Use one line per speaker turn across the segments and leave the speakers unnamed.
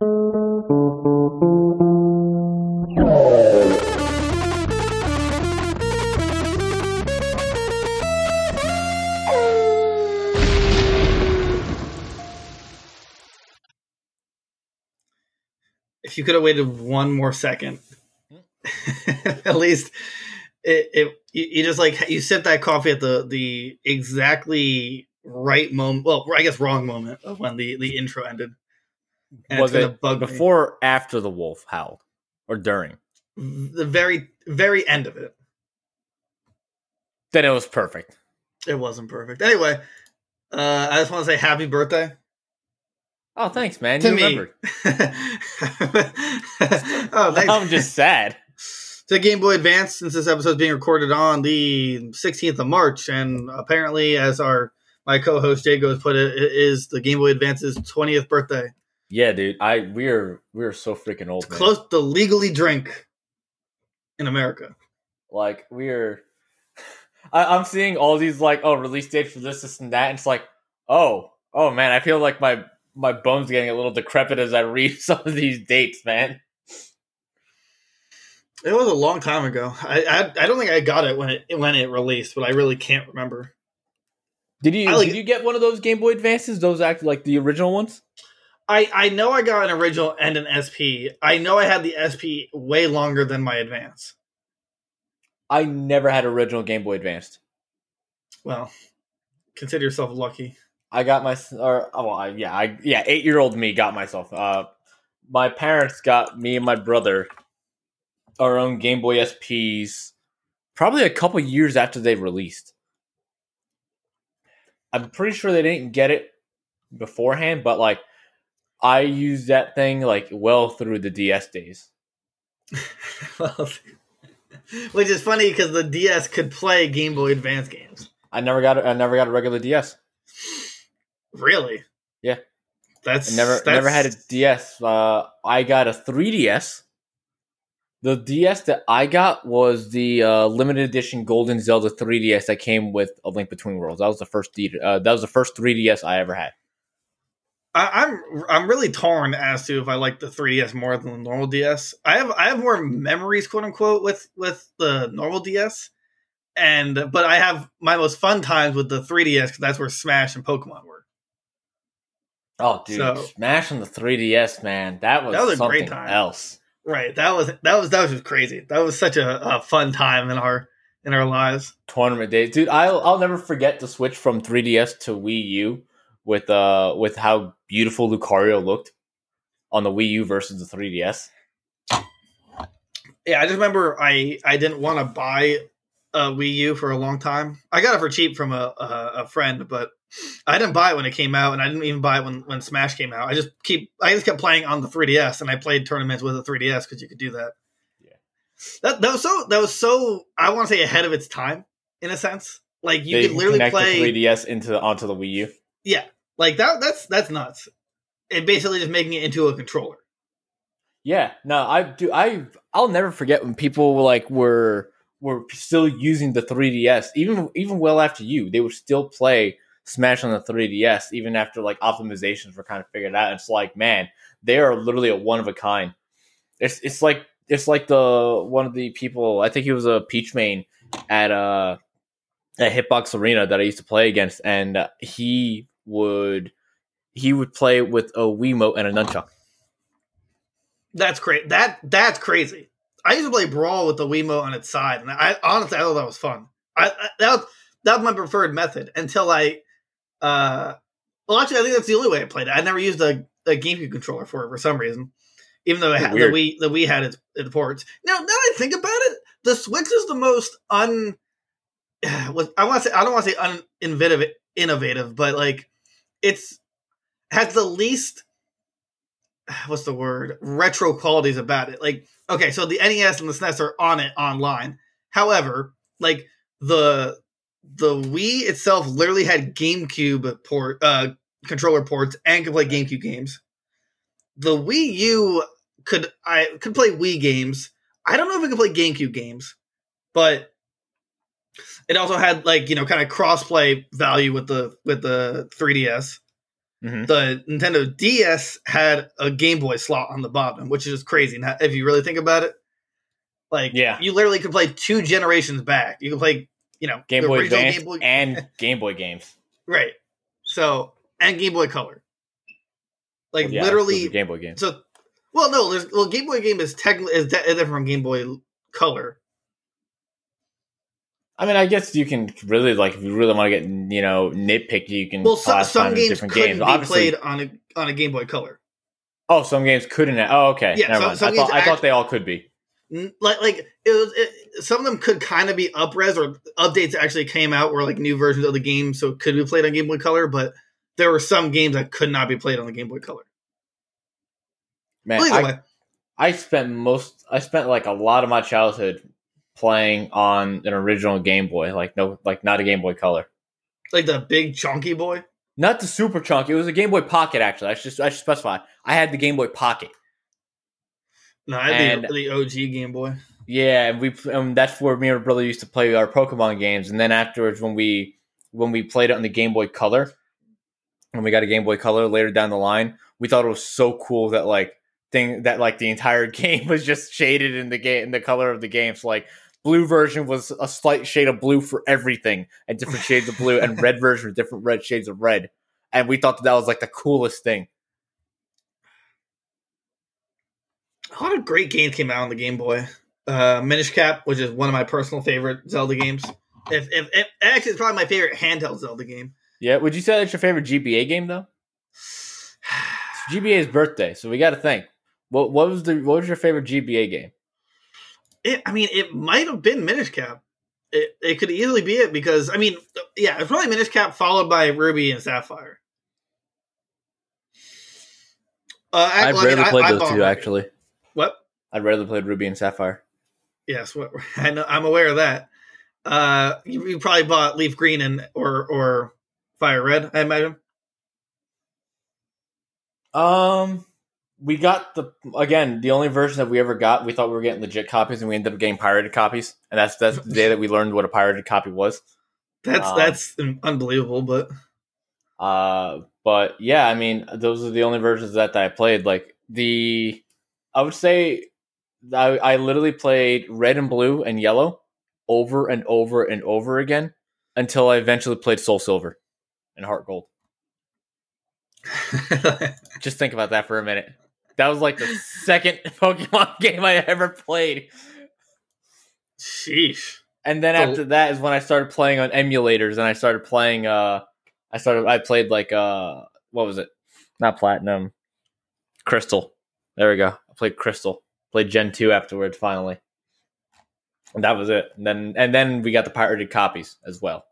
If you could have waited one more second, at least it, it you, just like you sip that coffee at the the exactly right moment. Well, I guess wrong moment of when the the intro ended.
Was it
bug me.
before or after the wolf howled? Or during?
the very very end of it?
Then it was perfect.
It wasn't perfect. Anyway, uh, I just want to say happy birthday
Oh, thanks, man.
to
you
me.
remembered.
oh, thanks.
I'm just sad.
to Game Boy Advance since this episode is being recorded on the 16th of March, and apparently, as our my co-host Jago has put it, it is the Game Boy Advance's 20th birthday.
Yeah, dude. I we're we're so freaking old. man.
Close to legally drink in America.
Like we're I, I'm seeing all these like oh release dates for this, this and that, and it's like, oh, oh man, I feel like my my bones getting a little decrepit as I read some of these dates, man.
It was a long time ago. I I, I don't think I got it when it when it released, but I really can't remember.
Did you
like
did you get one of those Game Boy Advances? Those act like the original ones?
I I know I got an original and an SP. I know I had the SP way longer than my Advance.
I never had original Game Boy Advanced.
Well, consider yourself lucky.
I got my or oh well, I, yeah I yeah eight year old me got myself. Uh, my parents got me and my brother our own Game Boy SPs probably a couple years after they released. I'm pretty sure they didn't get it beforehand, but like I used that thing like well through the DS days.
well, which is funny because the DS could play Game Boy Advance games.
I never got a, I never got a regular DS.
Really?
Yeah.
That's
I never
that's,
never had a DS. Uh, I got a 3DS. The DS that I got was the uh, limited edition Golden Zelda 3DS that came with A Link Between Worlds. That was the first D- uh, that was the first 3DS I ever had.
I, I'm I'm really torn as to if I like the 3DS more than the normal DS. I have I have more memories, quote unquote, with with the normal DS, and but I have my most fun times with the 3DS because that's where Smash and Pokemon were.
Oh, dude,
So-
Smash on the 3DS, man, that was,
That was a
something
great time.
else.
Right. That was that was that was just crazy. That was such a, a fun time in our in our lives.
Tournament days, dude. I'll I'll never forget the switch from 3DS to Wii U with uh with how beautiful Lucario looked on the Wii U versus the 3DS.
Yeah, I just remember I I didn't want to buy a Wii U for a long time. I got it for cheap from a, a a friend, but I didn't buy it when it came out, and I didn't even buy it when when Smash came out. I just keep I just kept playing on the 3DS, and I played tournaments with a 3DS because you could do that.
Yeah.
that that was so that was so I want to say ahead of its time in a sense. Like you
They
could literally play
the 3DS into onto the Wii U.
yeah, like that. That's that's nuts. And basically just making it into a controller.
Yeah, no, I do. I I'll never forget when people were like were were still using the 3DS, even even well after you, they would still play Smash on the 3DS, even after like optimizations were kind of figured out. It's like, man, they are literally a one of a kind. It's it's like it's like the one of the people. I think he was a Peach main at uh at Hitbox Arena that I used to play against, and he would he would play with a Wiimote and a nunchuck.
That's great. That that's crazy. I used to play Brawl with the Wiimote on its side, and I honestly I thought that was fun. I, I that was that was my preferred method until I. uh Well, actually, I think that's the only way I played it. I never used a, a GameCube controller for it for some reason, even though it had, the. Wii the Wii had its, its ports. Now, now that I think about it, the Switch is the most un. What I want to say, I don't want to say uninnovative, innovative, but like it's has the least what's the word? Retro qualities about it. Like okay so the nes and the snes are on it online. However like the the wii itself literally had gamecube port uh controller ports and could play gamecube games. The wii u could i could play wii games. I don't know if it could play gamecube games but it also had like you know kind of crossplay value with the with the 3ds
Mhm.
The Nintendo DS had a Game Boy slot on the bottom, which is just crazy. Now, if you really think about it, like
Yeah.
you literally could play two generations back. You can play, you know,
Game Boy Advance
Game Boy-
and Game Boy games.
right. So and Game Boy Color, like
yeah,
literally.
Game Boy games.
So, well, no, there's well, Game Boy game is technically is de- different from Game Boy Color.
I mean, I guess you can really like if you really want to get you know nitpicky, you can
Well, so, some games
different
couldn't
games.
be
Obviously,
played on a on a Game Boy Color.
oh, some games couldn't. Oh, okay.
Yeah,
Never
some-
mind.
some
I thought
games
I thought they all could be.
Like like it was it, some of them could kind of be upres or updates actually came out where like new versions of the game so it could be played on Game Boy Color, but there were some games that could not be played on the Game Boy Color.
Man,
Well,
I,
way,
I spent most. I spent like a lot of my childhood playing on an original Game Boy, like no, like not a Game Boy Color,
like the big chunky boy.
not the super chunky. It was a Game Boy Pocket. Actually, I should I should specify. I had the Game Boy Pocket.
No, I
And-
the, the OG Game Boy.
Yeah, and we and that's where me and my brother used to play our Pokemon games. And then afterwards, when we when we played it on the Game Boy Color, when we got a Game Boy Color later down the line, we thought it was so cool that like thing that like the entire game was just shaded in the game in the color of the game. So like blue version was a slight shade of blue for everything, and different shades of blue, and red version was different red shades of red. And we thought that, that was like the coolest thing.
A lot of great games came out on the Game Boy. Uh, Minish Cap, which is one of my personal favorite Zelda games. If, if, if actually, it's probably my favorite handheld Zelda game.
Yeah, would you say that's your favorite GBA game though? It's GBA's birthday, so we got to think. What what was the what was your favorite GBA game?
It, I mean, it might have been Minish Cap. It, it could easily be it because I mean, yeah, it's probably Minish Cap followed by Ruby and Sapphire. Uh, I,
I've
well, I mean,
rarely played
I
those two
Ruby.
actually.
What?
I'd rather played Ruby and Sapphire.
Yes, what, I know, I'm aware of that. Uh, you, you probably bought Leaf Green and or or Fire Red, I imagine.
Um, we got the again the only version that we ever got. We thought we were getting legit copies, and we ended up getting pirated copies. And that's that's the day that we learned what a pirated copy was.
That's
Um,
that's unbelievable, but
Uh, but yeah, I mean, those are the only versions that I played. Like the, I would say, I, I literally played red and blue and yellow over and over and over again until I eventually played Soul Silver and Heart Gold. Just think about that for a minute. That was like the second Pokemon game I ever played.
sheesh.
And then
So-
after that is when I started playing on emulators and I started playing uh I started I played like uh what was it? Not platinum. Crystal. There we go. I played Crystal. Played Gen 2 afterwards finally. And that was it. And then and then we got the pirated copies as well.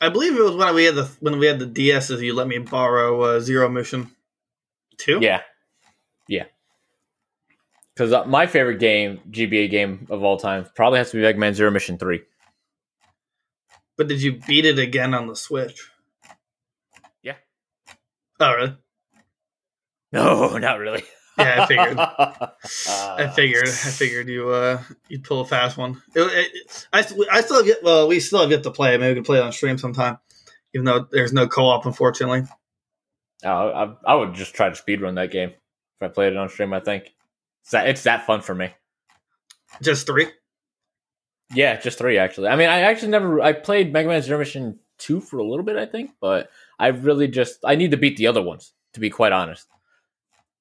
I believe it was when we had the when we had the DS. DSs. You let me borrow uh, Zero Mission Two.
Yeah. Yeah. Cuz uh, my favorite game, GBA game of all time, probably has to be Mega Man Zero Mission 3.
But did you beat it again on the Switch?
Yeah.
Oh, really?
No, not really.
Yeah, I figured.
Uh,
I figured. I figured you uh you'd pull a fast one. It, it, I I still get well. We still have yet to play. Maybe we can play it on stream sometime, even though there's no co-op, unfortunately.
Oh, I, I would just try to speedrun that game if I played it on stream. I think it's that, it's that fun for me.
Just three.
Yeah, just three actually. I mean, I actually never I played Mega Man Zero Mission two for a little bit, I think, but I really just I need to beat the other ones to be quite honest.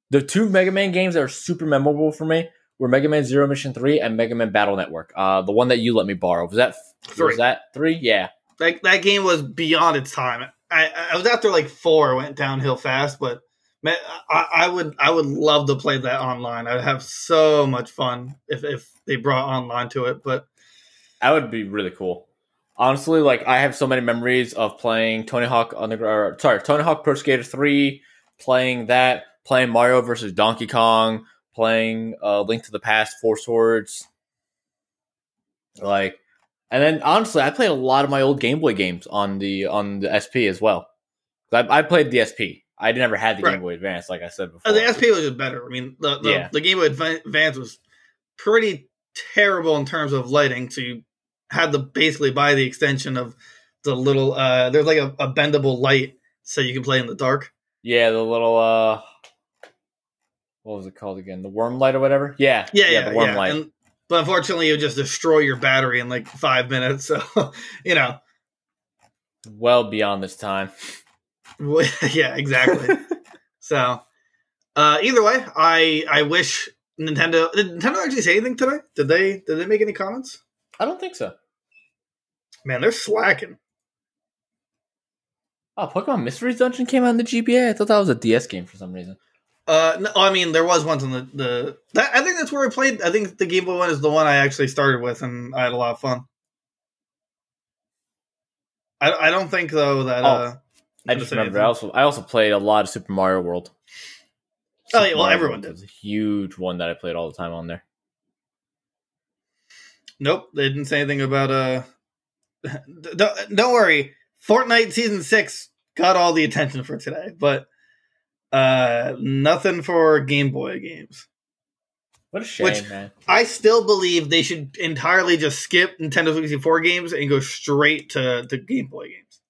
The two Mega Man games that are super memorable for me were Mega Man Zero Mission three and Mega Man Battle Network. Uh, the one that you let me borrow was that
Three.
was that three? Yeah,
Like that game was beyond its time. I I was after like four, went downhill fast, but man, I, I would I would love to play that online. I'd have so much fun if if they brought online to it. But
That would be really cool. Honestly, like I have so many memories of playing Tony Hawk on the or, sorry Tony Hawk Pro Skater three, playing that, playing Mario versus Donkey Kong, playing uh, Link to the Past, Four Swords, like, and then honestly, I played a lot of my old Game Boy games on the on the SP as well. I, I played the SP. I never had the
Right.
Game Boy Advance, like I said before.
uh, the SP was just better. I mean, the the,
Yeah.
the Game Boy Advance was pretty terrible in terms of lighting. So you had to basically buy the extension of the little. uh There's like a, a bendable light so you can play in the dark.
Yeah, the little uh, what was it called again? The worm light or whatever. Yeah,
Yeah, yeah,
the worm
yeah.
light.
And, but unfortunately, you just destroy your battery in like five minutes. So you know,
well beyond this time.
yeah, exactly. so uh, either way, I I wish Nintendo did Nintendo actually say anything today? Did they did they make any comments?
I don't think so.
Man, they're slacking.
Oh, Pokemon Mysteries Dungeon came out in the GBA. I thought that was a DS game for some reason.
Uh, no, I mean, there was ones on the the. That, I think that's where I played. I think the Game Boy one is the one I actually started with, and I had a lot of fun. I, I don't think though that.
Oh,
uh,
I just remember. I also I also played a lot of Super Mario World.
Oh, yeah, well,
Mario
everyone
World
did.
a huge one that I played all the time on there.
Nope, they didn't say anything about uh. Don't, don't worry, Fortnite season six got all the attention for today, but uh, nothing for Game Boy games.
What a shame,
Which-
man.
I still believe they should entirely just skip Nintendo 64 games and go straight to, to Game Boy games.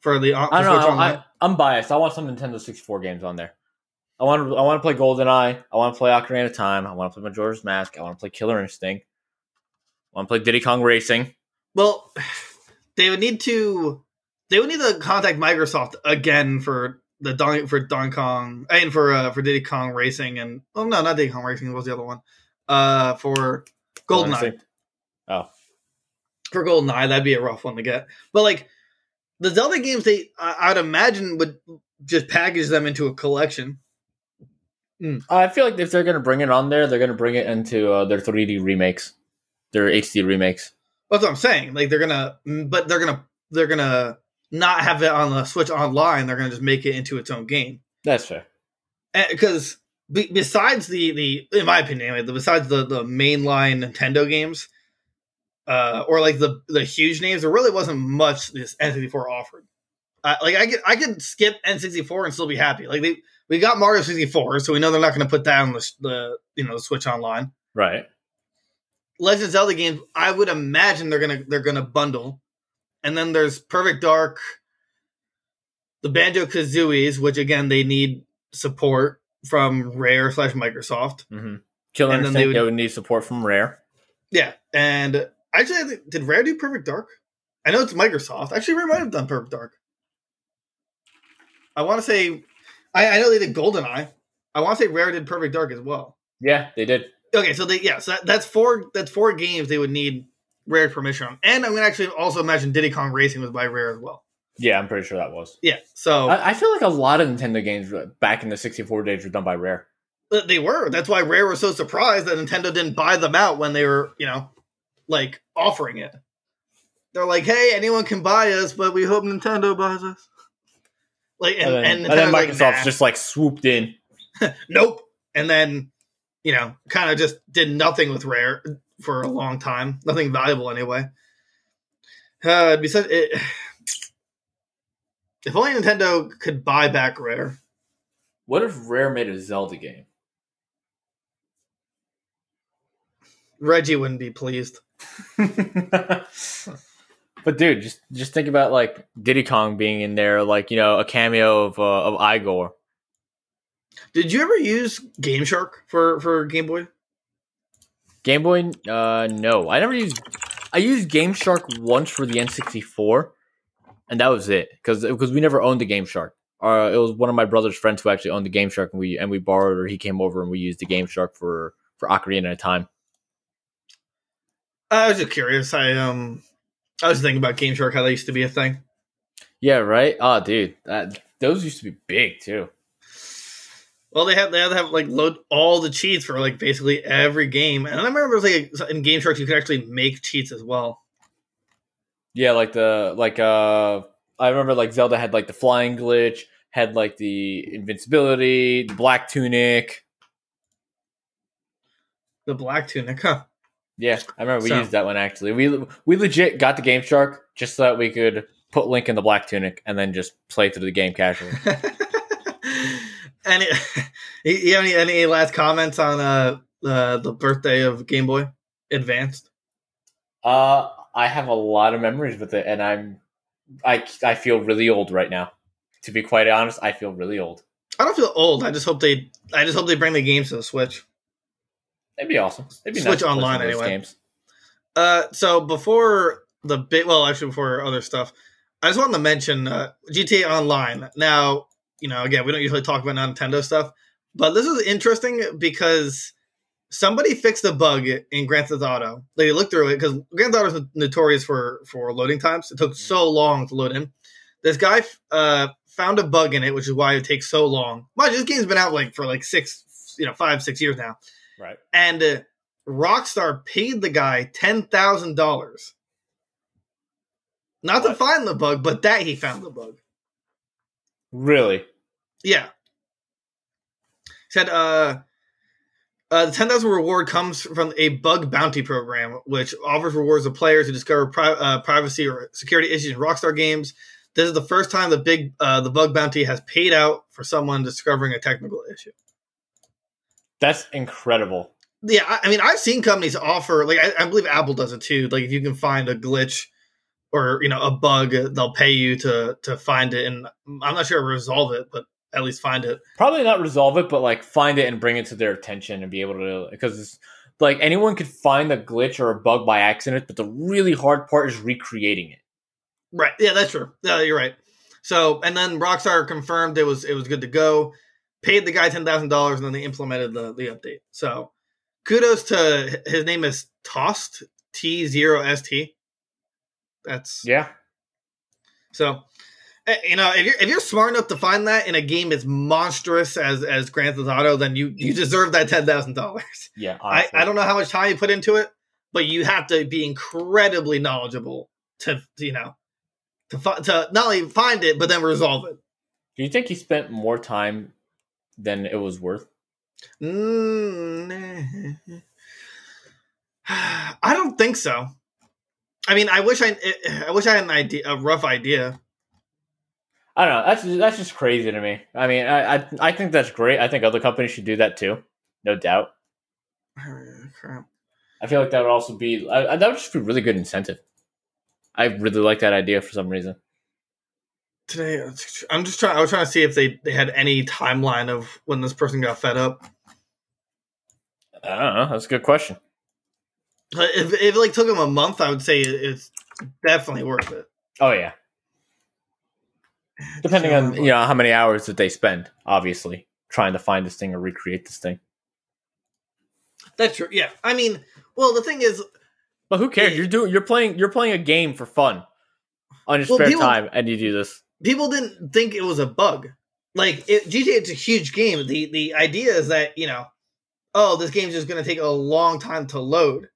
For the on,
I don't know, I, I'm biased. I want some Nintendo 64 games on there. I want to. I want to play GoldenEye. I want to play Ocarina of Time. I want to play Majora's Mask. I want to play Killer Instinct. I want to play Diddy Kong Racing.
Well, they would need to they would need to contact Microsoft again for the Don for Donkey Kong and for uh, for Diddy Kong Racing and oh no, not Diddy Kong Racing. What was the other one? Uh, for
Killer
GoldenEye.
Oh,
For GoldenEye, that'd be a rough one to get. But like the Zelda games, they I, I'd imagine would just package them into a collection.
I feel like if they're gonna bring it on there, they're gonna bring it into uh, their 3D remakes, their HD remakes.
That's what I'm saying. Like they're gonna, but they're gonna they're gonna not have it on the Switch Online. They're gonna just make it into its own game.
That's fair.
because be, besides the the in my opinion anyway, the, besides the the mainline Nintendo games, uh, or like the the huge names, there really wasn't much this N64 offered. Uh, like I could I could skip N64 and still be happy. Like they we got Mario 64, so we know they're not going to put that on the, the you know the Switch Online.
Right.
Legend Zelda games, I would imagine they're gonna they're gonna bundle, and then there's Perfect Dark, the Banjo Kazooies, which again they need support from Rare slash Microsoft.
Mm-hmm. Killer
And then
Instinct.
they
They
would-
would, need support from Rare.
Yeah, and actually, did Rare do Perfect Dark? I know it's Microsoft. Actually, Rare might have done Perfect Dark. I want to say, I, I know they did GoldenEye. I want to say Rare did Perfect Dark as well.
Yeah, they did.
Okay, so they yeah, so that, that's four that's four games they would need Rare permission and I'm gonna actually also imagine Diddy Kong Racing was by Rare as well.
Yeah, I'm pretty sure that was.
Yeah, so
I, I feel like a lot of Nintendo games back in the 64 days were done by Rare.
uh, they were. That's why Rare was so surprised that Nintendo didn't buy them out when they were you know like offering it. They're like, hey, anyone can buy us, but we hope Nintendo buys us. Like and,
And, then,
and,
and then
Nintendo's
Microsoft's
like, nah,
just like swooped in.
nope, and then you know kind of just did nothing with Rare for a long time, nothing valuable anyway. Uh, it'd be such, it, if only Nintendo could buy back Rare.
What if Rare made a Zelda game?
Reggie wouldn't be pleased.
but dude, just just think about like Diddy Kong being in there, like you know, a cameo of uh, of Igor.
Did you ever use Game Shark for for Game Boy?
Game Boy, uh, no, I never used. I used Game Shark once for the N64, and that was it because because we never owned the Game Shark. Uh, it was one of my brother's friends who actually owned the Game Shark, and we and we borrowed or he came over and we used the Game Shark for for Ocarina of Time.
I was just curious. I um, I was thinking about Game Shark how they used to be a thing.
Yeah, right. Oh, dude, that those used to be big too.
Well, they had they had to have like load all the cheats for like basically every game, and I remember like in Game Shark you could actually make cheats as well.
Yeah, like the like uh I remember like Zelda had like the flying glitch, had like the invincibility, the black tunic.
The Black Tunic, huh?
Yeah, I remember we
So-
used that one actually. We we legit got the Game Shark just so that we could put Link in the black tunic and then just play through the game casually.
any, you have any any last comments on uh, uh the birthday of Game Boy Advanced?
uh I have a lot of memories with it and I'm I I feel really old right now. to be quite honest, I feel really old.
I don't feel old. I just hope they. I just hope they bring the games to the Switch.
That'd be awesome. It'd be
Switch
nice
online
some of those
anyway.
Games.
Uh, so before the bit, well, actually before other stuff, I just wanted to mention uh, GTA Online. Now, you know, again, we don't usually talk about Nintendo stuff, but this is interesting because somebody fixed a bug in Grand Theft Auto. They looked through it because Grand Theft Auto is notorious for for loading times. It took so long to load in. This guy uh, found a bug in it, which is why it takes so long. Mind you, this game's been out like for like six, you know, five, six years now
Right.
and uh, Rockstar paid the guy ten thousand dollars, not to find the bug, but that he found the bug.
Really?
Yeah, said uh, uh, the ten thousand reward comes from a bug bounty program, which offers rewards to players who discover pri- uh, privacy or security issues in Rockstar games. This is the first time the big uh, the bug bounty has paid out for someone discovering a technical issue.
That's incredible.
Yeah, I, I mean, I've seen companies offer like I, I believe Apple does it too. Like if you can find a glitch or you know a bug, they'll pay you to to find it, and I'm not sure resolve it, but at least find it.
Probably not resolve it, but like find it and bring it to their attention and be able to because it's like anyone could find a glitch or a bug by accident, but the really hard part is recreating it.
Right? Yeah, that's true. Yeah, you're right. So and then Rockstar confirmed it was it was good to go, paid the guy ten thousand dollars, and then they implemented the the update. So kudos to his name is Tost T zero ST. That's
Yeah.
So, you know, if you're if you're smart enough to find that in a game as monstrous as as Grand Theft Auto, then you you deserve that ten thousand dollars.
Yeah.
I. I don't know how much time you put into it, but you have to be incredibly knowledgeable to you know to to not only find it but then resolve it.
Do you think he spent more time than it was worth?
Mm, I don't think so. I mean, I wish I I wish I had an idea, a rough idea.
I don't know. That's that's just crazy to me. I mean, I I, I think that's great. I think other companies should do that too, no doubt.
Oh, crap.
I feel like that would also be I- that would just be really good incentive. I really like that idea for some reason.
today i'm just trying i was trying to see if they they had any timeline of when this person got fed up
I don't know. That's a good question.
If, if it like took them a month i would say it's definitely worth it
Oh yeah, depending on you know how many hours that they spend, obviously trying to find this thing or recreate this thing.
that's true yeah. I mean well the thing is
But who cares? You're doing you're playing you're playing a game for fun on your
Well,
spare
people-
time, and you do this.
people didn't think it was a bug. Like it, gta it's a huge game. The the idea is that you know oh this game's just going to take a long time to load.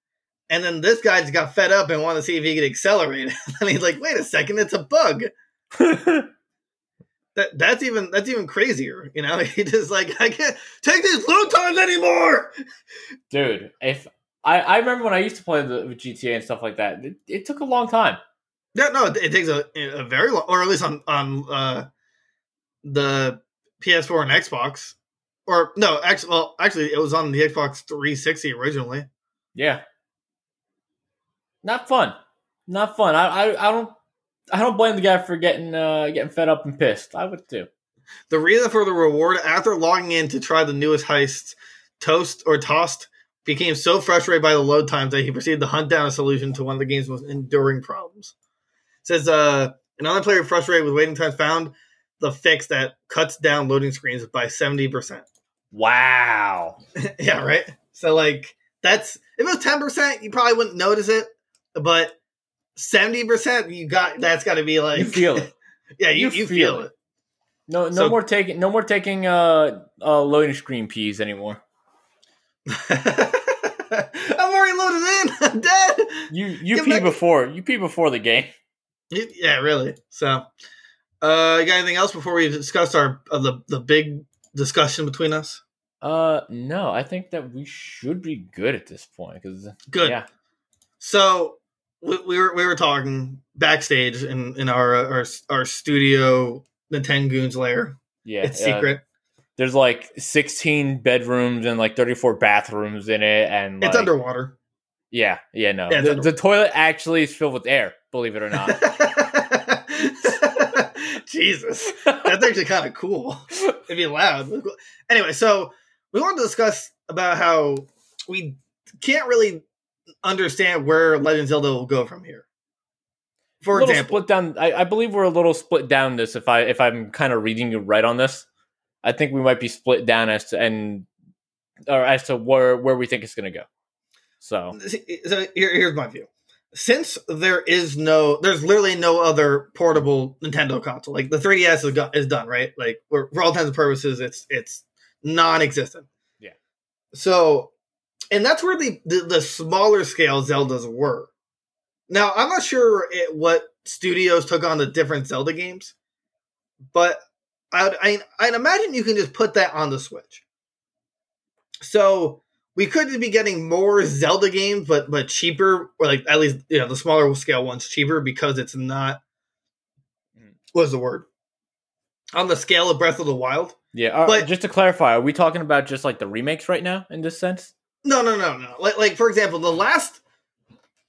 And then this guy just got fed up and wanted to see if he could accelerate it. And he's like wait a second it's a bug that that's even that's even crazier. You know, he just like I can't take these load times anymore.
Dude, if I, I remember when I used to play the with GTA and stuff like that, it, it took a long time.
Yeah, no, it, it takes a, a very long, or at least on on uh, the PS4 and Xbox, or no, actually, well, actually, it was on the Xbox 360 originally.
Yeah, not fun, not fun. I, I, I don't I don't blame the guy for getting uh, getting fed up and pissed. I would too.
The reason for the reward after logging in to try the newest heist, Toast or Tossed, became so frustrated by the load times that he proceeded to hunt down a solution to one of the game's most enduring problems. says uh, another player frustrated with waiting times found the fix that cuts down loading screens by 70%.
Wow.
yeah, right? So, like, that's if it was 10%, you probably wouldn't notice it, but 70%, you got that's got to be like,
You feel it.
yeah, you,
You
you
feel
feel
it.
it.
No, no
So-
more taking no more taking uh, uh loading screen peas anymore.
I'm already loaded in. I'm dead.
You you
Get
pee
back-
before you pee before the game.
Yeah, really. So, uh, you got anything else before we discuss our uh, the the big discussion between us?
Uh, no, I think that we should be good at this point because
Good.
Yeah,
So we, we were we were talking backstage in in our uh, our our studio Nintendo Goons lair.
yeah.
It's secret.
there's like 16 bedrooms and like 34 bathrooms in it, and
it's underwater.
Yeah, yeah, no.
Yeah,
the, the toilet actually is filled with air. Believe it or not.
Jesus, that's actually kind of cool. It'd be loud. Anyway, so we want to discuss about how we can't really understand where Legend Zelda will go from here. For example,
split down. I, I believe we're a little split down this. If I if I'm kind of reading you right on this, I think we might be split down as to and or as to where where we think it's going to go. So,
so here, here's my view. Since there is no, there's literally no other portable Nintendo console. Like the 3DS is, go, is done, right? Like for all intents and purposes, it's it's non-existent.
Yeah.
So, and that's where the the, the smaller scale Zeldas were. Now, I'm not sure it, what studios took on the different Zelda games, but I'd, I, I'd imagine you can just put that on the Switch. So we could be getting more Zelda games, but but cheaper, or like at least you know the smaller scale ones cheaper because it's not. What's the word? On the scale of Breath of the Wild.
Yeah, uh,
But-
just to clarify, are we talking about just like the remakes right now in this sense?
No, no, no, no. Like, like for example, the last.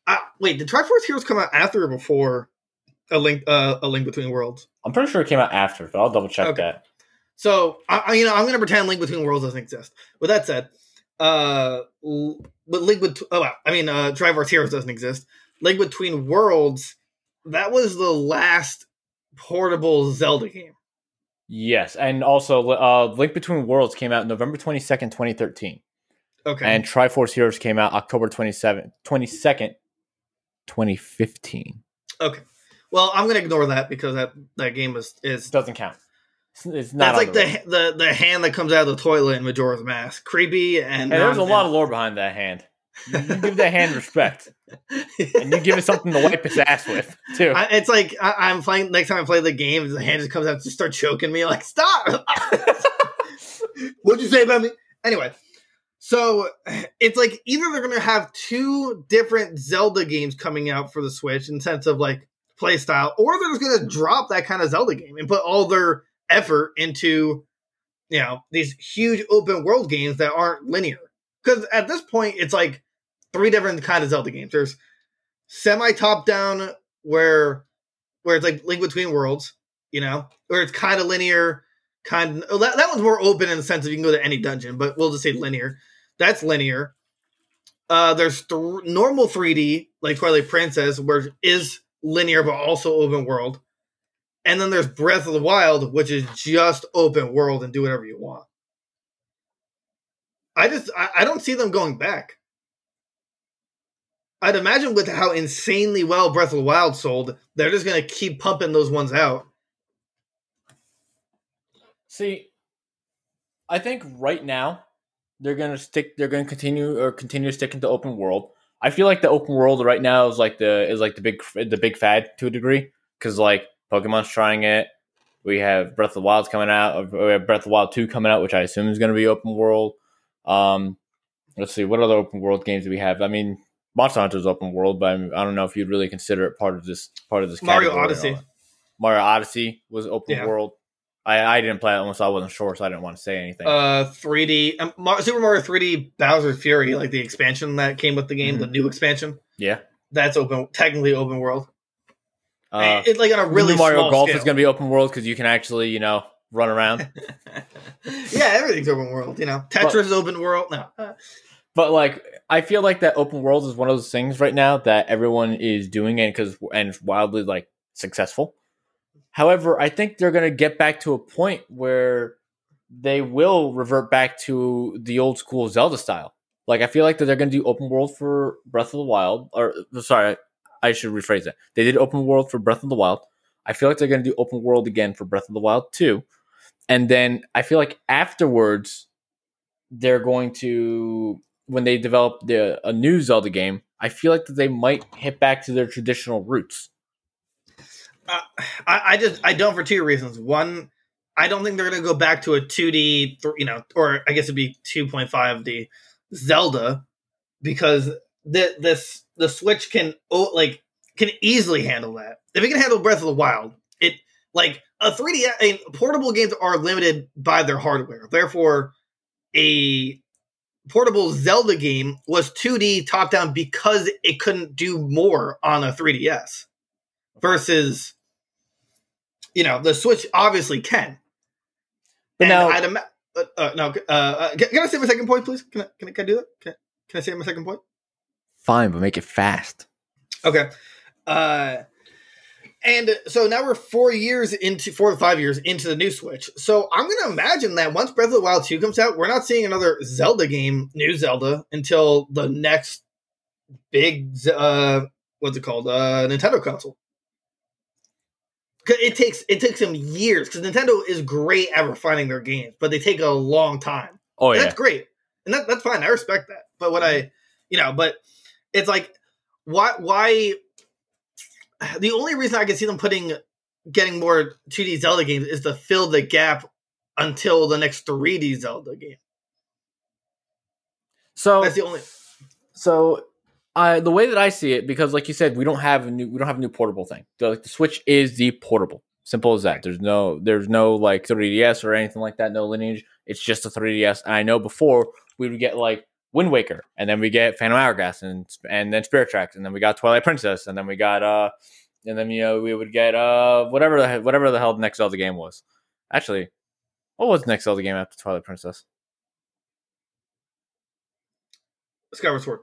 Uh, wait, did Triforce Heroes come out after or before a link? Uh, a link between worlds.
I'm pretty sure it came out after, but I'll double check
Okay.
that.
So, I, you know, I'm going to pretend Link Between Worlds doesn't exist. With that said, uh, but Link Between, oh, wow. I mean, uh, Triforce Heroes doesn't exist. Link Between Worlds, that was the last portable Zelda game.
Yes, and also uh, Link Between Worlds came out November 22nd, 2013.
Okay.
And Triforce Heroes came out October 27th, 22nd, 2015.
okay. Well, I'm going to ignore that because that, that game is, is
Doesn't count. It's, it's not
that's like the, the, the hand that comes out of the toilet in Majora's Mask. Creepy and
Hey, there's a lot of lore behind that hand. You, you give that hand respect, and you give it something to wipe its ass with too.
I, it's like I, I'm playing. Next time I play the game, the hand just comes out, just start choking me. Like, stop! What'd you say about me? Anyway, so it's like either they're gonna have two different Zelda games coming out for the Switch in sense of like play style, or they're just gonna mm-hmm. drop that kind of Zelda game and put all their effort into you know these huge open world games that aren't linear. Because at this point, it's like three different kind of Zelda games. There's semi top down where where it's like Link Between Worlds, you know, where it's kind of linear, kind of that, that one's more open in the sense of you can go to any dungeon, but we'll just say linear. That's linear. Uh, there's th- normal 3D like Twilight Princess, where is linear but also open world, and then there's Breath of the Wild, which is just open world and do whatever you want. I just I, I don't see them going back. I'd imagine with how insanely well Breath of the Wild sold, they're just gonna keep pumping those ones out.
See, I think right now they're gonna stick. They're gonna continue or continue sticking to open world. I feel like the open world right now is like the is like the big the big fad to a degree because like Pokemon's trying it. We have Breath of the Wild's coming out. We have Breath of the Wild two coming out, which I assume is going to be open world. Um, let's see, what other open world games do we have? I mean, Monster Hunter is open world, but I'm, I don't know if you'd really consider it part of this part of this.
Mario Odyssey.
Mario Odyssey was open
Yeah.
world. I, I didn't play that one, so I wasn't sure, so I didn't want to say anything.
Uh, 3D um, Super Mario 3D Bowser Fury, like the expansion that came with the game, the new expansion.
yeah.
That's open, technically open world.
Uh,
it's like on a really
Mario Golf
scale.
is going to be open world because you can actually, you know, run around.
yeah, everything's open world. You know, Tetris is open world. No, Uh,
but like, I feel like that open world is one of those things right now that everyone is doing and because and wildly like successful. However, I think they're going to get back to a point where they will revert back to the old school Zelda style. Like I feel like that they're going to do open world for Breath of the Wild, or sorry, I should rephrase that. They did open world for Breath of the Wild. I feel like they're going to do open world again for Breath of the Wild too, and then I feel like afterwards they're going to when they develop the a new Zelda game. I feel like that they might hit back to their traditional roots.
I, I just I don't for two reasons. One, I don't think they're going to go back to a 2D, th- you know, or I guess it'd be 2.5D Zelda because the this the Switch can oh, like can easily handle that. If it can handle Breath of the Wild, it like a 3D. I mean, portable games are limited by their hardware. Therefore, a portable Zelda game was 2D top down because it couldn't do more on a 3DS versus you know the Switch obviously can.
But
And
now,
I'd ima- uh, uh, no, uh, uh, can, can I say my second point, please? Can I, can I, can I do that? Can, can I say my second point?
fine, but make it fast.
Okay. Uh, and so now we're four years into four to five years into the new Switch. So I'm gonna imagine that once Breath of the Wild 2 comes out, we're not seeing another Zelda game, new Zelda, until the next big uh what's it called? Uh Nintendo console. It takes it takes them years because Nintendo is great at refining their games, but they take a long time.
Oh
And
yeah,
That's great. And that, that's fine. I respect that. But what I, mm-hmm. you know, but it's like, why, why, the only reason I can see them putting, getting more 2D Zelda games is to fill the gap until the next 3D Zelda game.
so
That's the only,
so I the way that I see it, because like you said, we don't have a new we don't have a new portable thing. The, like, the Switch is the portable. Simple as that. There's no there's no like 3DS or anything like that. No lineage. It's just a 3DS. And I know before we would get like Wind Waker, and then we get Phantom Hourglass, and and then Spirit Tracks, and then we got Twilight Princess, and then we got uh, and then you know we would get uh whatever the he- whatever the hell the next Zelda game was. Actually, what was the next Zelda game after Twilight Princess?
Skyward Sword.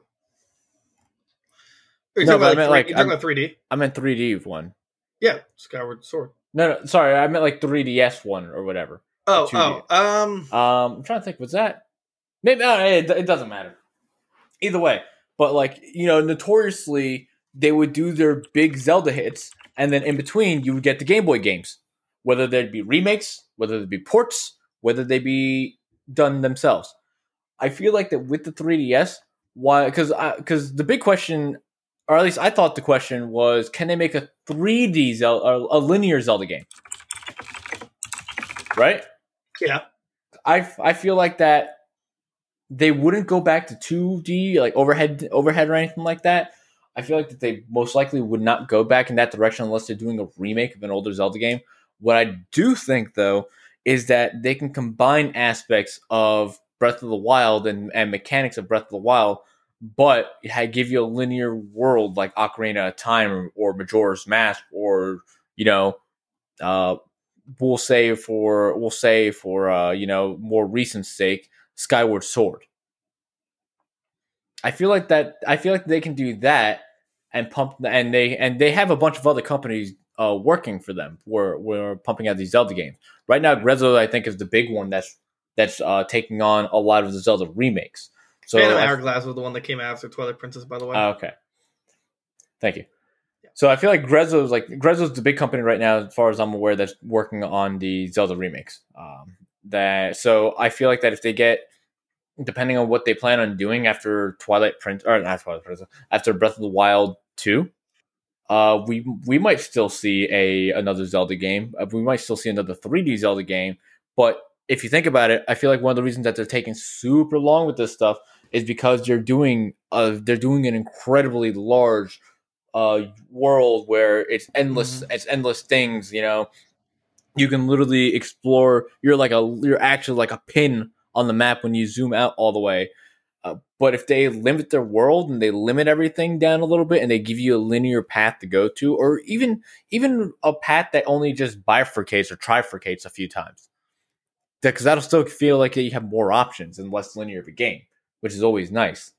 Are you
No,
talking,
but I
about,
meant,
like,
like,
three, you're talking
I'm-
about 3D?
I meant 3D one.
Yeah, Skyward Sword.
No, no, sorry, I meant like 3DS one or whatever.
Oh,
2D.
oh, um,
Um, I'm trying to think. Was that maybe? Uh, it, it doesn't matter. Either way, but like you know, notoriously they would do their big Zelda hits, and then in between you would get the Game Boy games, whether they'd be remakes, whether they'd be ports, whether they'd be done themselves. I feel like that with the 3DS, why? Because because the big question, or at least I thought the question was, can they make a 3D Zelda, or a linear Zelda game? Right.
yeah.
I I feel like that they wouldn't go back to 2D like overhead overhead or anything like that. I feel like that they most likely would not go back in that direction unless they're doing a remake of an older Zelda game. What I do think though is that they can combine aspects of Breath of the Wild and, and mechanics of Breath of the Wild, but ha- give you a linear world like Ocarina of Time or Majora's Mask or you know uh, we'll say for we'll say for uh, you know more recent sake, Skyward Sword. I feel like that. I feel like they can do that and pump, and they and they have a bunch of other companies uh, working for them. We're we're pumping out these Zelda games right now. Grezzo, I think, is the big one that's that's uh, taking on a lot of the Zelda remakes. So
Phantom
I-
Hourglass was the one that came after Twilight Princess, by the way.
Oh, okay. Thank you. So I feel like Grezzo's like Grezzo's the big company right now, as far as I'm aware, that's working on the Zelda remakes. Um, that so I feel like that if they get, depending on what they plan on doing after Twilight Prince or not Twilight Princess, after Breath of the Wild two, uh, we we might still see a another Zelda game. Uh, we might still see another 3D Zelda game. But if you think about it, I feel like one of the reasons that they're taking super long with this stuff is because they're doing uh they're doing an incredibly large uh world where it's endless it's endless things you know? You can literally explore you're like a you're actually like a pin on the map when you zoom out all the way. Uh, but if they limit their world and they limit everything down a little bit and they give you a linear path to go to or even even a path that only just bifurcates or trifurcates a few times because that'll still feel like you have more options and less linear of a game which is always nice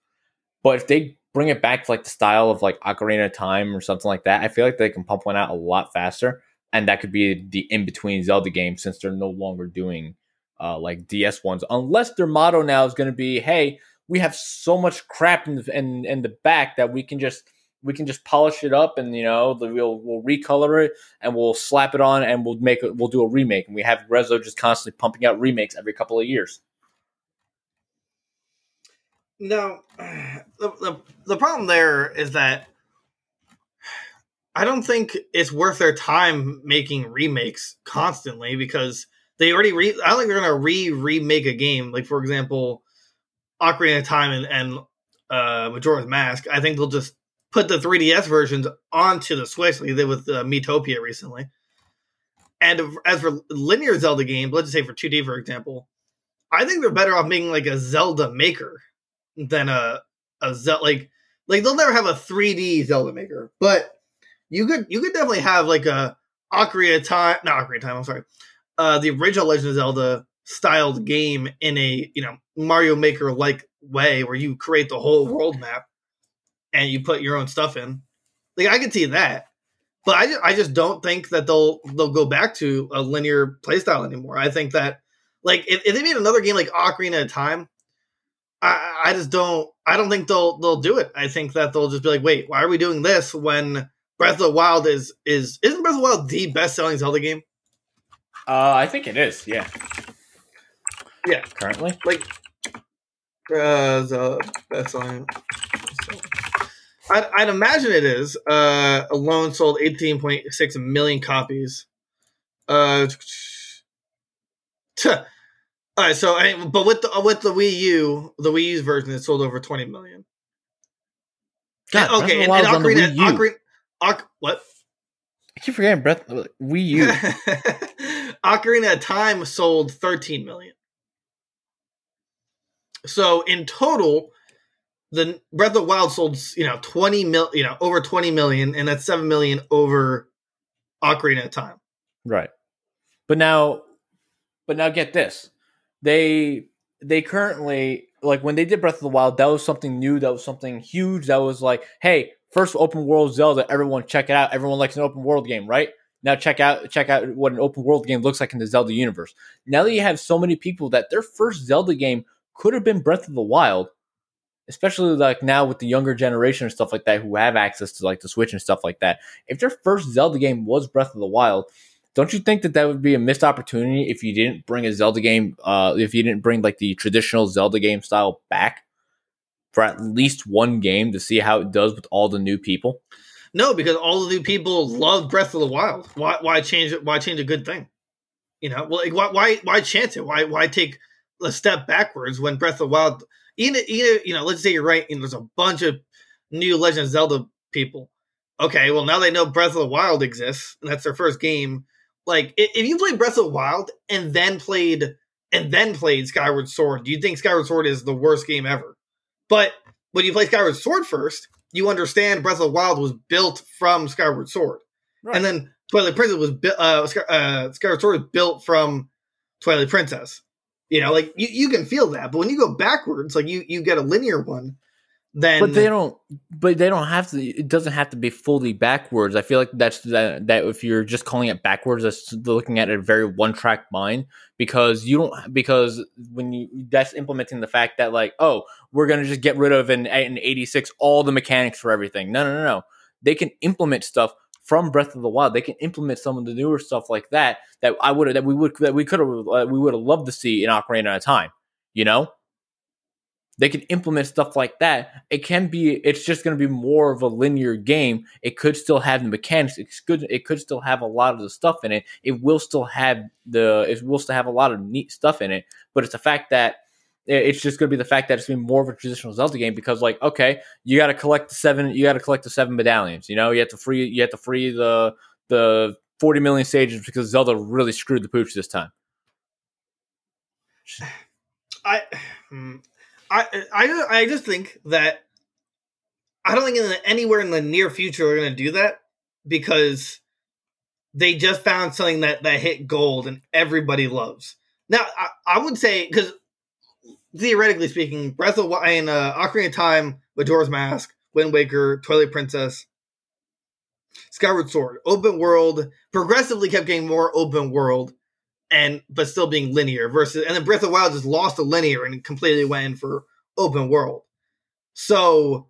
but if they bring it back to like the style of like Ocarina of Time or something like that, I feel like they can pump one out a lot faster. And that could be the in between Zelda game since they're no longer doing uh, like DS ones, unless their motto now is going to be, "Hey, we have so much crap in the in, in the back that we can just we can just polish it up and you know we'll we'll recolor it and we'll slap it on and we'll make we'll do a remake and we have Grezzo just constantly pumping out remakes every couple of years."
No, the, the the problem there is that I don't think it's worth their time making remakes constantly because they already re. I don't think they're gonna re remake a game. Like for example, Ocarina of Time and, and uh, Majora's Mask. I think they'll just put the 3DS versions onto the Switch, like they did with uh, Miitopia recently. And as for linear Zelda games, let's just say for 2D, for example, I think they're better off making like a Zelda Maker than a a Zelda like like they'll never have a 3D Zelda Maker, but you could you could definitely have like a Ocarina Time, not Ocarina Time. I'm sorry, uh, the original Legend of Zelda styled game in a you know Mario Maker like way where you create the whole world map and you put your own stuff in. Like I can see that, but I just, I just don't think that they'll they'll go back to a linear playstyle anymore. I think that like if, if they made another game like Ocarina of Time, I, I just don't I don't think they'll they'll do it. I think that they'll just be like, wait, why are we doing this when Breath of the Wild is is isn't Breath of the Wild the best selling Zelda game?
Uh, I think it is. Yeah.
Yeah.
Currently,
Like uh the best selling. I'd, I'd imagine it is. Uh, alone sold 18.6 million copies. Uh, all right. So, I, but with the with the Wii U, the Wii U's version, it sold over 20 million.
God,
And- okay, and, and Ocarina, Ocarina, Oc, what?
I keep forgetting Breath Wii U.
Ocarina of Time sold 13 million. So in total, the Breath of the Wild sold you know 20 mil, you know over 20 million, and that's 7 million over Ocarina of Time.
Right. But now but now get this. They they currently like when they did Breath of the Wild, that was something new, that was something huge, that was like, hey, first open world Zelda, everyone check it out. Everyone likes an open world game, right? Now check out check out what an open world game looks like in the Zelda universe. Now that you have so many people that their first Zelda game could have been Breath of the Wild, especially like now with the younger generation and stuff like that who have access to like the Switch and stuff like that. If their first Zelda game was Breath of the Wild, don't you think that that would be a missed opportunity if you didn't bring a Zelda game, uh, if you didn't bring like the traditional Zelda game style back for at least one game to see how it does with all the new people?
No, because all the new people love Breath of the Wild. Why why change it? Why change a good thing? You know, well, like, why why why chance it? Why why take a step backwards when Breath of the Wild? Even even you know, let's say you're right, and there's a bunch of new Legend of Zelda people. Okay, well now they know Breath of the Wild exists, and that's their first game. Like, if you played Breath of the Wild and then played and then played Skyward Sword, do you think Skyward Sword is the worst game ever? But when you play Skyward Sword first, you understand Breath of the Wild was built from Skyward Sword, and then Twilight Princess was built. Uh, Sky- uh, Skyward Sword was built from Twilight Princess. You know, like you, you can feel that, but when you go backwards, like you you get a linear one, then
but they don't. But they don't have to. It doesn't have to be fully backwards. I feel like that's that. That if you're just calling it backwards, that's looking at a very one track mind because you don't. Because when you that's implementing the fact that like, oh, we're gonna just get rid of in in '86 all the mechanics for everything. No, no, no, no. They can implement stuff from Breath of the Wild. They can implement some of the newer stuff like that that I would that we would that we could have uh, we would have loved to see in Ocarina of Time. You know, they can implement stuff like that. It can be. It's just going to be more of a linear game. It could still have the mechanics. It's good. It could still have a lot of the stuff in it. It will still have the. It will still have a lot of neat stuff in it. But it's the fact that it's just going to be the fact that it's going to be more of a traditional Zelda game because, like, okay, you got to collect the seven. You got to collect the seven medallions. You know, you have to free. You have to free the the forty million stages because Zelda really screwed the pooch this time.
I, hmm, I, I, I just think that I don't think in the, anywhere in the near future they're going to do that because they just found something that that hit gold and everybody loves. Now, I, I would say because theoretically speaking, Breath of the Wild and uh, Ocarina of Time, Majora's Mask, Wind Waker, Twilight Princess, Skyward Sword, open world, progressively kept getting more open world and but still being linear versus and then Breath of the Wild just lost the linear and completely went in for open world. So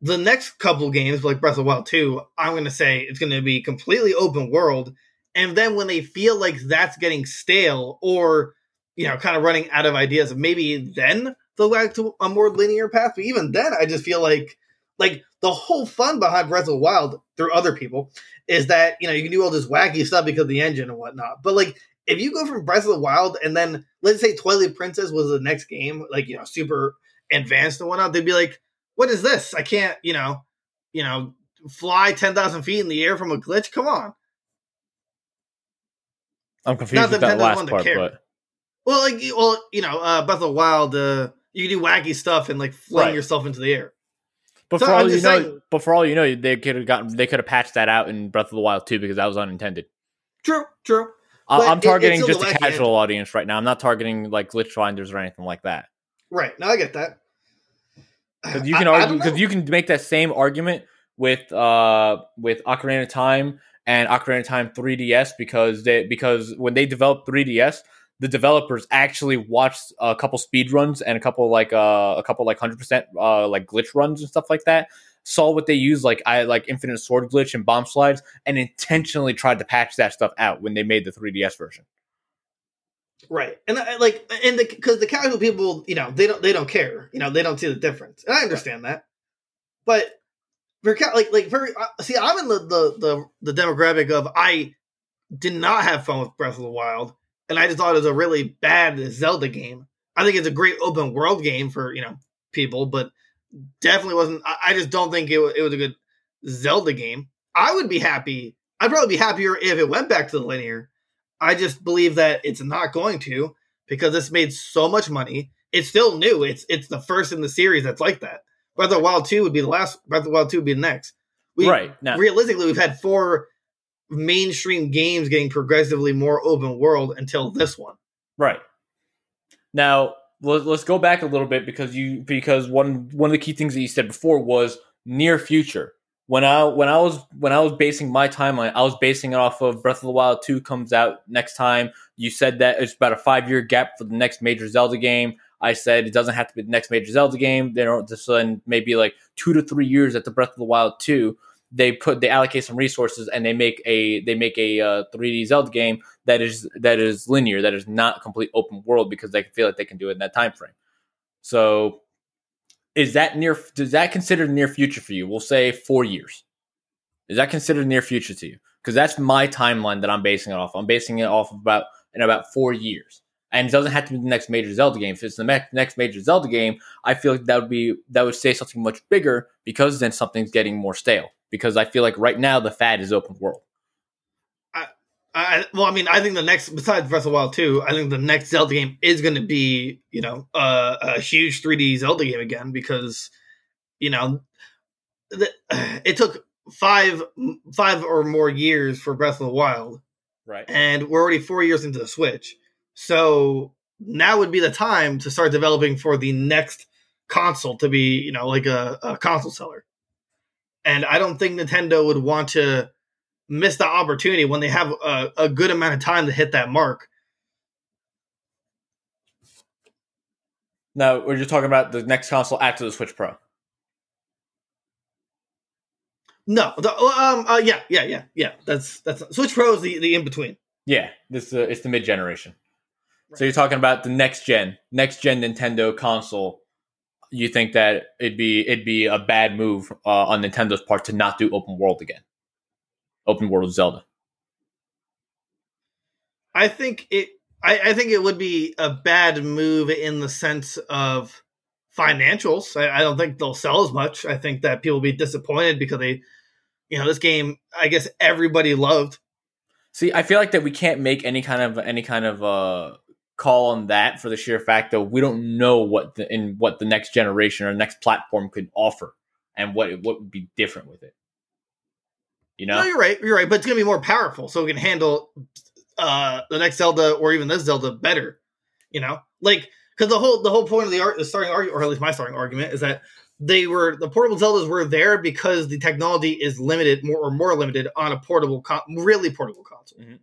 the next couple games, like Breath of the Wild 2, I'm gonna say it's gonna be completely open world. And then when they feel like that's getting stale or you know, kind of running out of ideas, maybe then they'll go back to a more linear path. But even then, I just feel like like the whole fun behind Breath of the Wild through other people is that you know you can do all this wacky stuff because of the engine and whatnot. But like if you go from Breath of the Wild and then let's say Twilight Princess was the next game, like you know, super advanced and whatnot, they'd be like, "What is this? I can't, you know, you know, fly ten thousand feet in the air from a glitch. Come on."
I'm confused
Not
with
that
last part,
care.
but
Well, like, well, you know, uh, Breath of the Wild, uh, you can do wacky stuff and like fling
Right.
yourself into the air.
But
So
for all you
just
know,
saying-
but for all you know, they could have gotten they could have patched that out in Breath of the Wild too because that was unintended.
True, true. But
I'm targeting just a casual audience right now. I'm not targeting like glitch finders or anything like that.
Right. Now I get that.
Because you can
I
argue because you can make that same argument with uh with Ocarina of Time and Ocarina of Time 3DS because they because when they developed 3DS, the developers actually watched a couple speed runs and a couple like uh a couple like hundred percent uh like glitch runs and stuff like that. Saw what they used like I like infinite sword glitch and bomb slides and intentionally tried to patch that stuff out when they made the 3DS version.
Right, and I, like, and the because the casual people, you know, they don't they don't care, you know, they don't see the difference, and I understand that. But for like like very uh, see, I'm in the, the the the demographic of I did not have fun with Breath of the Wild, and I just thought it was a really bad Zelda game. I think it's a great open world game for you know people, but definitely wasn't. I, I just don't think it, wa- it was a good Zelda game. I would be happy. I'd probably be happier if it went back to the linear. I just believe that it's not going to because it's made so much money. It's still new. It's it's the first in the series that's like that. Breath of the Wild two would be the last. Breath of the Wild two would be the next. We,
right
Realistically, we've had four mainstream games getting progressively more open world until this one.
Right. Now let's let's go back a little bit because you because one one of the key things that you said before was near future. When I when I was when I was basing my timeline, I was basing it off of Breath of the Wild two comes out next time. You said that it's about a five year gap for the next major Zelda game. I said it doesn't have to be the next major Zelda game. They don't just then maybe like two to three years at the Breath of the Wild two. They put they allocate some resources and they make a they make a uh, 3D Zelda game that is that is linear, that is not complete open world because they feel like they can do it in that time frame. So, is that near? Does that consider near future for you? We'll say four years. Is that considered near future to you? Because that's my timeline that I'm basing it off. I'm basing it off of about in about four years, and it doesn't have to be the next major Zelda game. If it's the me- next major Zelda game, I feel like that would be that would say something much bigger because then something's getting more stale. Because I feel like right now the fad is open world.
I, well, I mean, I think the next, besides Breath of the Wild 2, I think the next Zelda game is going to be, you know, uh, a huge 3D Zelda game again because, you know, the, it took five five or more years for Breath of the Wild,
Right.
and we're already four years into the Switch. So now would be the time to start developing for the next console to be, you know, like a, a console seller. And I don't think Nintendo would want to miss the opportunity when they have a, a good amount of time to hit that mark.
Now we're just talking about the next console after the Switch Pro.
No, the, um, uh, yeah, yeah, yeah, yeah. That's that's Switch Pro is the, the in between.
Yeah, this uh, it's the mid generation. So you're talking about the next gen, next gen Nintendo console. You think that it'd be it'd be a bad move uh, on Nintendo's part to not do open world again, open world Zelda.
I think it. I, I think it would be a bad move in the sense of financials. I, I don't think they'll sell as much. I think that people will be disappointed because they, you know, this game. I guess everybody loved.
See, I feel like that we can't make any kind of any kind of uh, call on that for the sheer fact that we don't know what the in what the next generation or next platform could offer and what it, what would be different with it. You know,
No, you're right. You're right, but it's gonna be more powerful, so we can handle uh the next Zelda or even this Zelda better. You know, like because the whole the whole point of the art, the starting argument, or at least my starting argument, is that they were the portable Zeldas were there because the technology is limited, more or more limited on a portable, con- really portable console.
Mhm.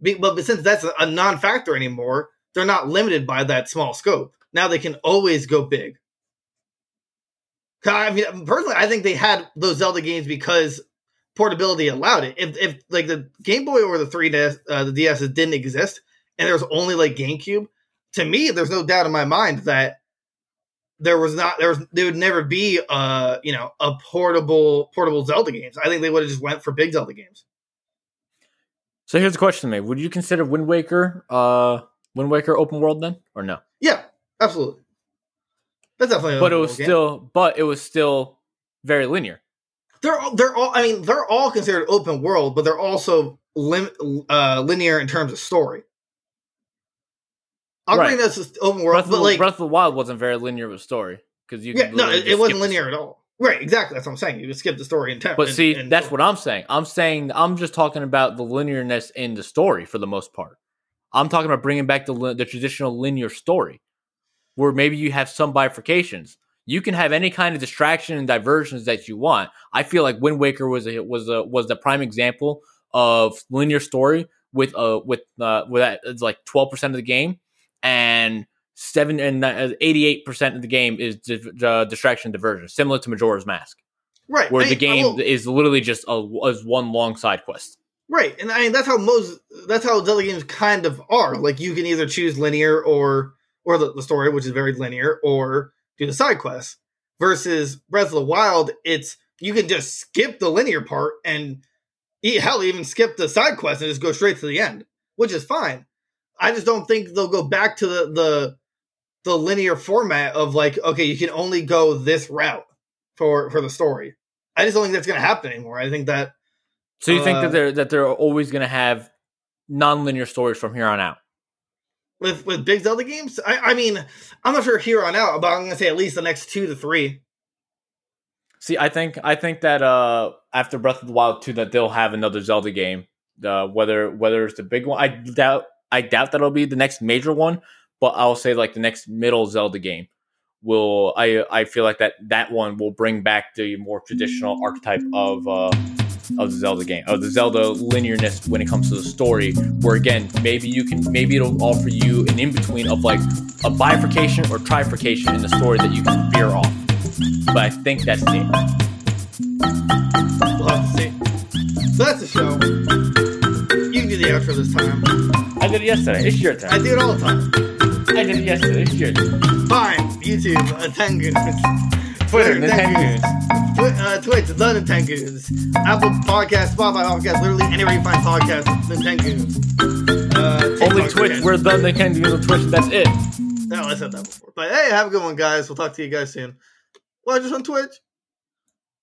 Be- but, but since that's a, a non-factor anymore, they're not limited by that small scope. Now they can always go big. I mean, personally, I think they had those Zelda games because portability allowed it. If, if like the Game Boy or the 3DS, uh, the DS didn't exist, and there was only like GameCube, to me, there's no doubt in my mind that there was not there was there would never be uh you know a portable portable Zelda games. I think they would have just went for big Zelda games.
So here's the question to me: Would you consider Wind Waker, uh, Wind Waker open world then, or no?
Yeah, absolutely. That's definitely.
But it was
world game.
still, but it was still very linear.
They're all, they're all. I mean, they're all considered open world, but they're also lim- uh, linear in terms of story.
Right.
Ocarina is just open world,
Breath of,
but
the,
like
Breath of the Wild wasn't very linear of a story because you
yeah, no, it, it wasn't linear at all. Right, exactly. That's what I'm saying. You skip the story and temp.
But see, that's what I'm saying. I'm saying I'm just talking about the linearness in the story for the most part. I'm talking about bringing back the the traditional linear story, where maybe you have some bifurcations. You can have any kind of distraction and diversions that you want. I feel like Wind Waker was a, was a, was the prime example of linear story with uh with uh with that it's like 12 percent of the game and seven and eighty eight percent of the game is di- uh, distraction and diversion, similar to Majora's Mask
right.
where
I
the game
well,
is literally just a is one long side quest.
right, and I mean that's how most that's how Zelda games kind of are. Like you can either choose linear or or the, the story, which is very linear, or do the side quests. Versus Breath of the Wild, it's you can just skip the linear part and hell even skip the side quest and just go straight to the end, which is fine. I just don't think they'll go back to the the the linear format of like okay, you can only go this route for for the story. I just don't think that's going to happen anymore. I think that
So you think
Uh,
that they're that they're always going to have non-linear stories from here on out?
With with big Zelda games, I, I mean, I'm not sure here on out, but I'm to say at least the next two to three.
See, I think I think that uh after Breath of the Wild 2 that they'll have another Zelda game. Uh, whether whether it's the big one, I doubt I doubt that'll be the next major one, but I'll say like the next middle Zelda game will I I feel like that that one will bring back the more traditional archetype of uh of the Zelda game, of the Zelda linearness when it comes to the story. Where again, maybe you can, maybe it'll offer you an in between of like a bifurcation or trifurcation in the story that you can veer off. But I think that's it.
We'll have to see. So that's the show. You can do the outro this time.
I did it yesterday. It's your turn.
I do it all the time.
I did it yesterday. It's your turn.
Fine. YouTube, uh, Tengoons.
Twitter. Nintengoons.
Twi- uh, Twitch, The Nintengoons. Apple Podcast, Spotify Podcast, literally anywhere you find podcasts, Nintengoons. Uh,
Only Twitch.
again.
We're the Nintengoons on Twitch. That's it.
No, I said that before. But hey, have a good one, guys. We'll talk to you guys soon. Watch us on Twitch.